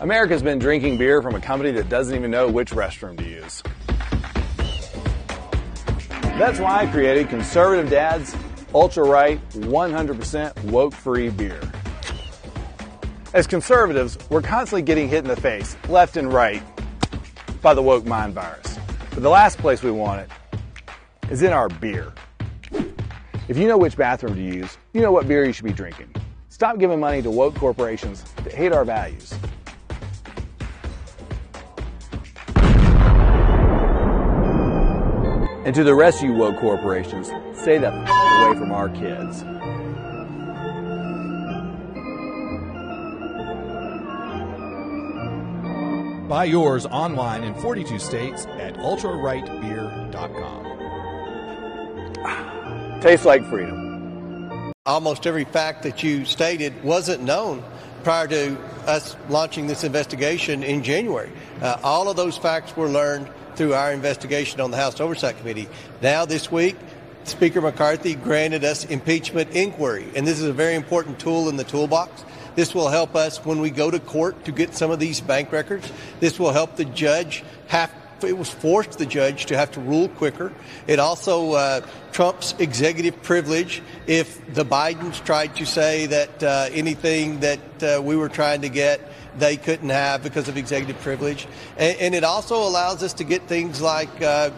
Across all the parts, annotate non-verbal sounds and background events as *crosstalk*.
America's been drinking beer from a company that doesn't even know which restroom to use. That's why I created Conservative Dad's Ultra Right 100% woke free beer. As conservatives, we're constantly getting hit in the face, left and right, by the woke mind virus. But the last place we want it is in our beer. If you know which bathroom to use, you know what beer you should be drinking. Stop giving money to woke corporations that hate our values. And to the rest of you woke corporations, stay the f- away from our kids. Buy yours online in 42 states at ultrarightbeer.com. Tastes like freedom. Almost every fact that you stated wasn't known prior to us launching this investigation in January. Uh, all of those facts were learned through our investigation on the House Oversight Committee. Now, this week, Speaker McCarthy granted us impeachment inquiry, and this is a very important tool in the toolbox. This will help us when we go to court to get some of these bank records. This will help the judge have it was forced the judge to have to rule quicker. It also uh, trumps executive privilege if the Bidens tried to say that uh, anything that uh, we were trying to get they couldn't have because of executive privilege. And, and it also allows us to get things like uh,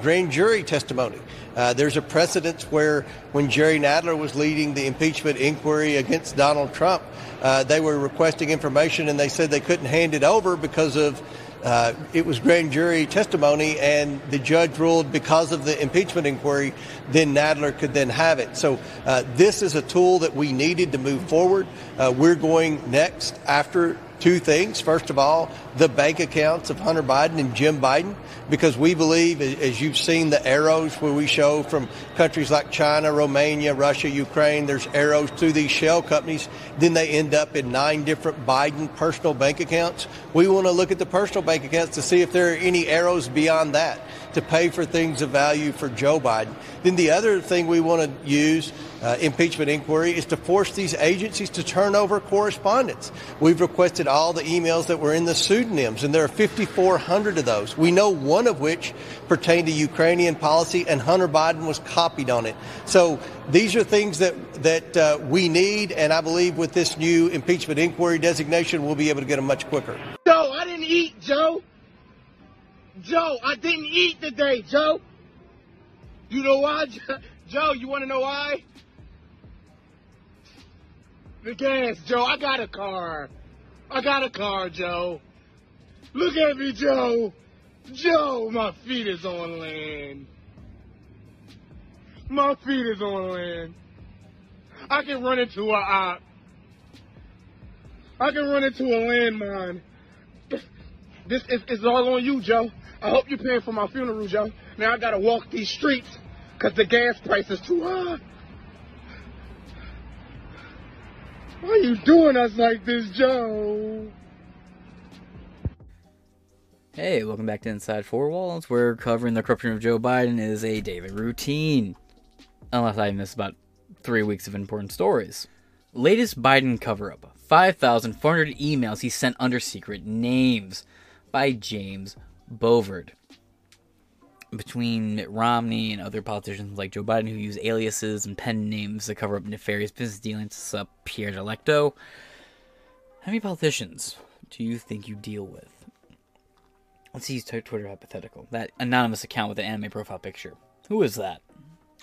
grand jury testimony. Uh, there's a precedence where when Jerry Nadler was leading the impeachment inquiry against Donald Trump, uh, they were requesting information and they said they couldn't hand it over because of uh, it was grand jury testimony, and the judge ruled because of the impeachment inquiry, then Nadler could then have it. So uh, this is a tool that we needed to move forward. Uh, we're going next after two things. First of all, the bank accounts of Hunter Biden and Jim Biden, because we believe, as you've seen the arrows where we show from countries like China, Romania, Russia, Ukraine, there's arrows through these shell companies. Then they end up in nine different Biden personal bank accounts. We want to look at the personal bank accounts to see if there are any arrows beyond that to pay for things of value for Joe Biden. Then the other thing we want to use uh, impeachment inquiry is to force these agencies to turn over correspondence. We've requested all the emails that were in the pseudonyms, and there are 5,400 of those. We know one of which pertained to Ukrainian policy, and Hunter Biden was copied on it. So these are things that that uh, we need, and I believe with this new impeachment inquiry designation, we'll be able to get them much quicker. Joe, I didn't eat, Joe. Joe, I didn't eat today, Joe. You know why, *laughs* Joe? You want to know why? The gas, Joe. I got a car. I got a car, Joe. Look at me, Joe. Joe, my feet is on land. My feet is on land. I can run into a op. I can run into a landmine. This is, all on you, Joe. I hope you're paying for my funeral, Joe. Now I gotta walk these streets because the gas price is too high. Why are you doing us like this, Joe? Hey, welcome back to Inside Four Walls. We're covering the corruption of Joe Biden is a daily routine. Unless I miss about three weeks of important stories. Latest Biden cover up 5,400 emails he sent under secret names by James Bovard. Between Mitt Romney and other politicians like Joe Biden who use aliases and pen names to cover up nefarious business dealings, up Pierre Delecto. How many politicians do you think you deal with? Let's use Twitter hypothetical. That anonymous account with the anime profile picture. Who is that?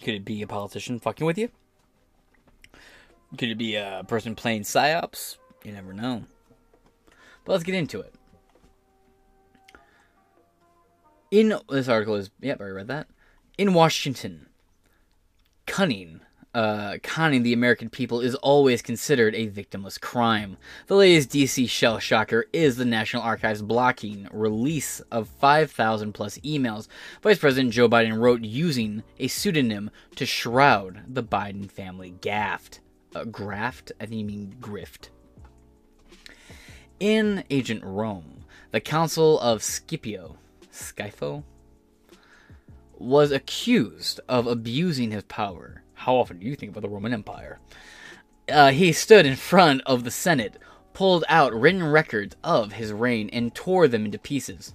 Could it be a politician fucking with you? Could it be a person playing psyops? You never know. But let's get into it. In this article is yep, I read that. In Washington, cunning, uh, conning the American people is always considered a victimless crime. The latest DC shell shocker is the National Archives blocking release of 5,000 plus emails Vice President Joe Biden wrote using a pseudonym to shroud the Biden family gaffed. Uh, graft? I think you mean grift. In Agent Rome, the Council of Scipio, Skypho, was accused of abusing his power. How often do you think about the Roman Empire? Uh, he stood in front of the Senate pulled out written records of his reign and tore them into pieces.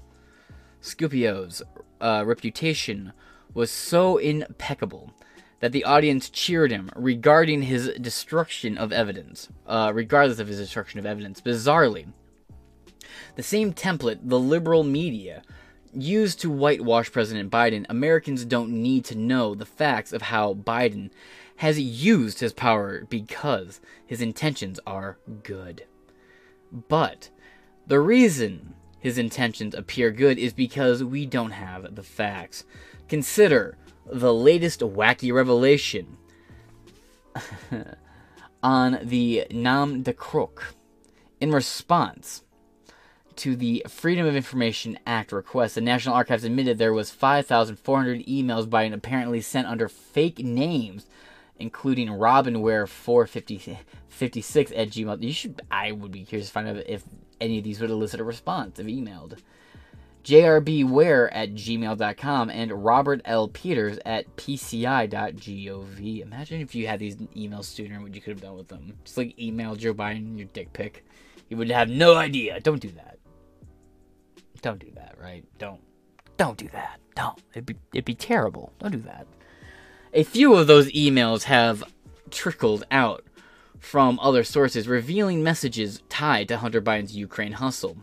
Scipio's uh, reputation was so impeccable that the audience cheered him regarding his destruction of evidence, uh, regardless of his destruction of evidence. Bizarrely, the same template the liberal media used to whitewash President Biden, Americans don't need to know the facts of how Biden has used his power because his intentions are good. But the reason his intentions appear good is because we don't have the facts. Consider the latest wacky revelation *laughs* on the Nom de Crook. In response to the Freedom of Information Act request, the National Archives admitted there was 5,400 emails by and apparently sent under fake names, including RobinWare456 at Gmail. You should. I would be curious to find out if any of these would elicit a response if emailed jrbware at gmail.com and Robert L. Peters at pci.gov. Imagine if you had these emails sooner, what you could have done with them. Just like email Joe Biden your dick pic. You would have no idea. Don't do that. Don't do that, right? Don't. Don't do that. Don't. It'd be, it'd be terrible. Don't do that. A few of those emails have trickled out from other sources, revealing messages tied to Hunter Biden's Ukraine hustle.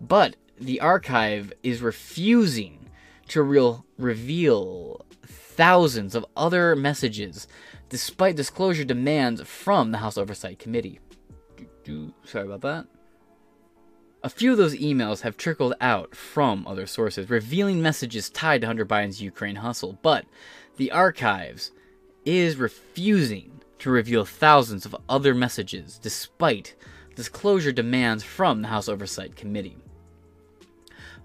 But the archive is refusing to real, reveal thousands of other messages despite disclosure demands from the House Oversight Committee. Sorry about that. A few of those emails have trickled out from other sources, revealing messages tied to Hunter Biden's Ukraine hustle, but the archives is refusing to reveal thousands of other messages despite disclosure demands from the House Oversight Committee.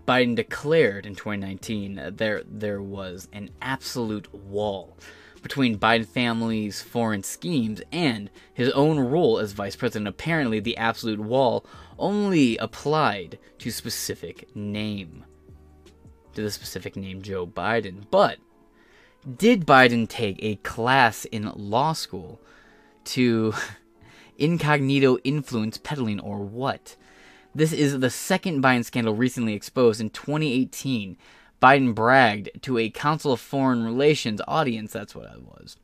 Biden declared in 2019 that there there was an absolute wall between Biden family's foreign schemes and his own role as vice president. Apparently, the absolute wall only applied to specific name, to the specific name Joe Biden. But did Biden take a class in law school to *laughs* incognito influence peddling or what? This is the second Biden scandal recently exposed. In 2018, Biden bragged to a Council of Foreign Relations audience, that's what it was,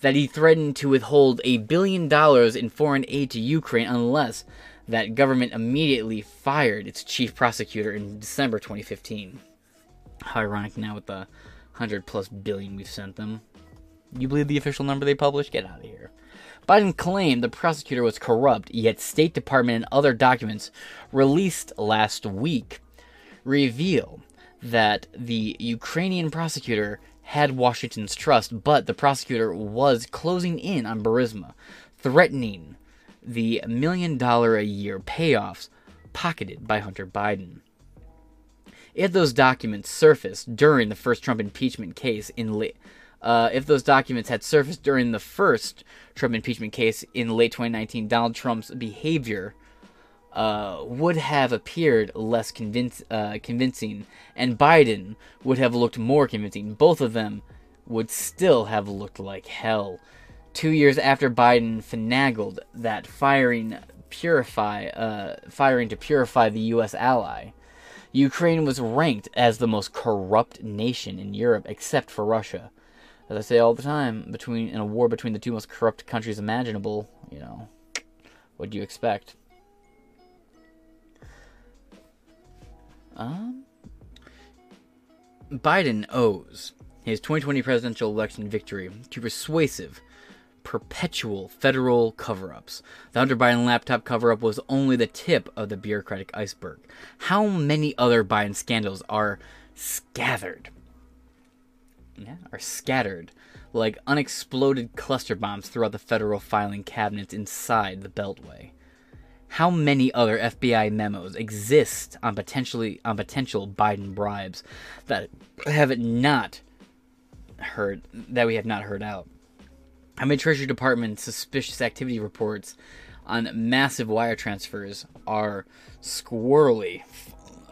that he threatened to withhold a billion dollars in foreign aid to Ukraine unless that government immediately fired its chief prosecutor in December 2015. How ironic now with the 100 plus billion we've sent them. You believe the official number they published? Get out of here. Biden claimed the prosecutor was corrupt, yet State Department and other documents released last week reveal that the Ukrainian prosecutor had Washington's trust, but the prosecutor was closing in on Burisma, threatening the million dollar a year payoffs pocketed by Hunter Biden. If those documents surfaced during the first Trump impeachment case in late uh, if those documents had surfaced during the first Trump impeachment case in late 2019, Donald Trump's behavior uh, would have appeared less uh, convincing, and Biden would have looked more convincing. Both of them would still have looked like hell. Two years after Biden finagled that firing purify, uh, firing to purify the U.S. ally, Ukraine was ranked as the most corrupt nation in Europe, except for Russia as I say all the time, between in a war between the two most corrupt countries imaginable, you know, what do you expect? Um, Biden owes his 2020 presidential election victory to persuasive, perpetual federal cover ups. The Hunter Biden laptop cover up was only the tip of the bureaucratic iceberg. How many other Biden scandals are scattered yeah, are scattered like unexploded cluster bombs throughout the federal filing cabinets inside the Beltway. How many other FBI memos exist on potentially on potential Biden bribes that have not heard that we have not heard out? Many Treasury Department suspicious activity reports on massive wire transfers are squirrely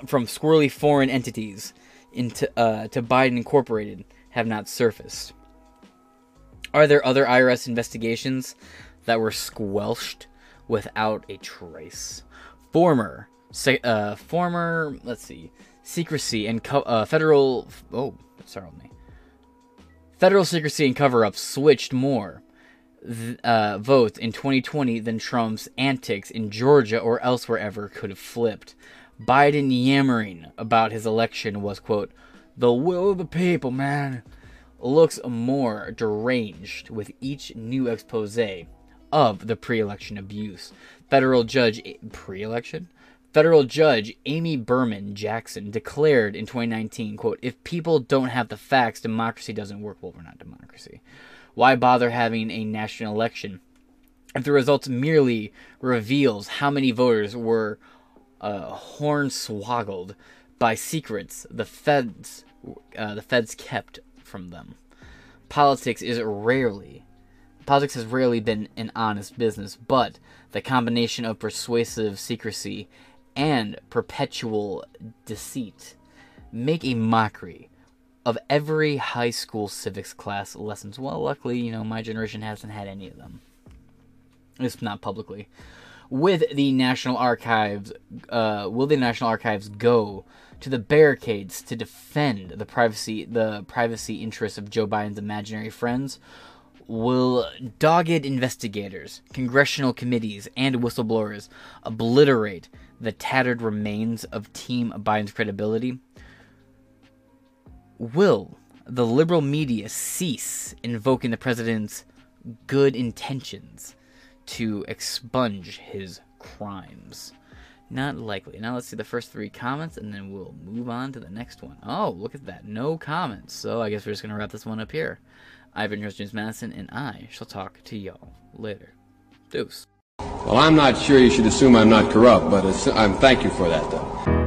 from squirrely foreign entities into uh, to Biden Incorporated have not surfaced. Are there other IRS investigations that were squelched without a trace. Former, uh, former, let's see, secrecy and co- uh, federal. Oh, sorry me. Federal secrecy and cover-up switched more uh, votes in 2020 than Trump's antics in Georgia or elsewhere ever could have flipped. Biden yammering about his election was quote the will of the people, man. Looks more deranged with each new expose of the pre-election abuse. Federal judge pre-election Federal Judge Amy Berman Jackson declared in 2019, quote, if people don't have the facts, democracy doesn't work. Well, we're not democracy. Why bother having a national election if the results merely reveals how many voters were uh, hornswoggled by secrets the feds uh, the feds kept from them? Politics is rarely politics has rarely been an honest business, but the combination of persuasive secrecy and perpetual deceit make a mockery of every high school civics class lessons. Well, luckily, you know, my generation hasn't had any of them. At least not publicly. With the National Archives, uh, will the National Archives go to the barricades to defend the privacy, the privacy interests of Joe Biden's imaginary friends? Will dogged investigators, congressional committees, and whistleblowers obliterate the tattered remains of Team Biden's credibility? Will the liberal media cease invoking the president's good intentions to expunge his crimes? Not likely. Now let's see the first three comments and then we'll move on to the next one. Oh, look at that. No comments. So I guess we're just going to wrap this one up here. I've been yours, James Madison, and I shall talk to y'all later. Deuce. Well, I'm not sure you should assume I'm not corrupt, but I'm thank you for that, though.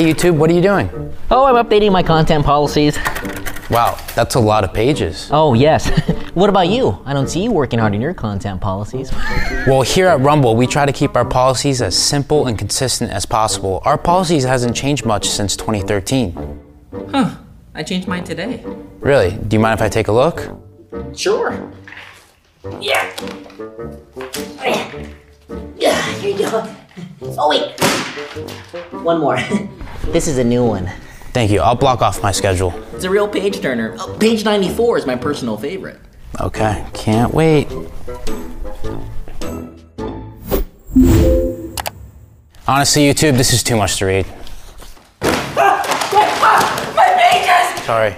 Hey YouTube, what are you doing? Oh, I'm updating my content policies. Wow, that's a lot of pages. Oh, yes. *laughs* what about you? I don't see you working hard on your content policies. *laughs* well, here at Rumble, we try to keep our policies as simple and consistent as possible. Our policies hasn't changed much since 2013. Huh. I changed mine today. Really? Do you mind if I take a look? Sure. Yeah. Yeah, here you go. Oh, wait. One more. *laughs* this is a new one. Thank you. I'll block off my schedule. It's a real page turner. Oh, page 94 is my personal favorite. Okay, can't wait. Honestly, YouTube, this is too much to read. Ah, ah, my pages! Sorry.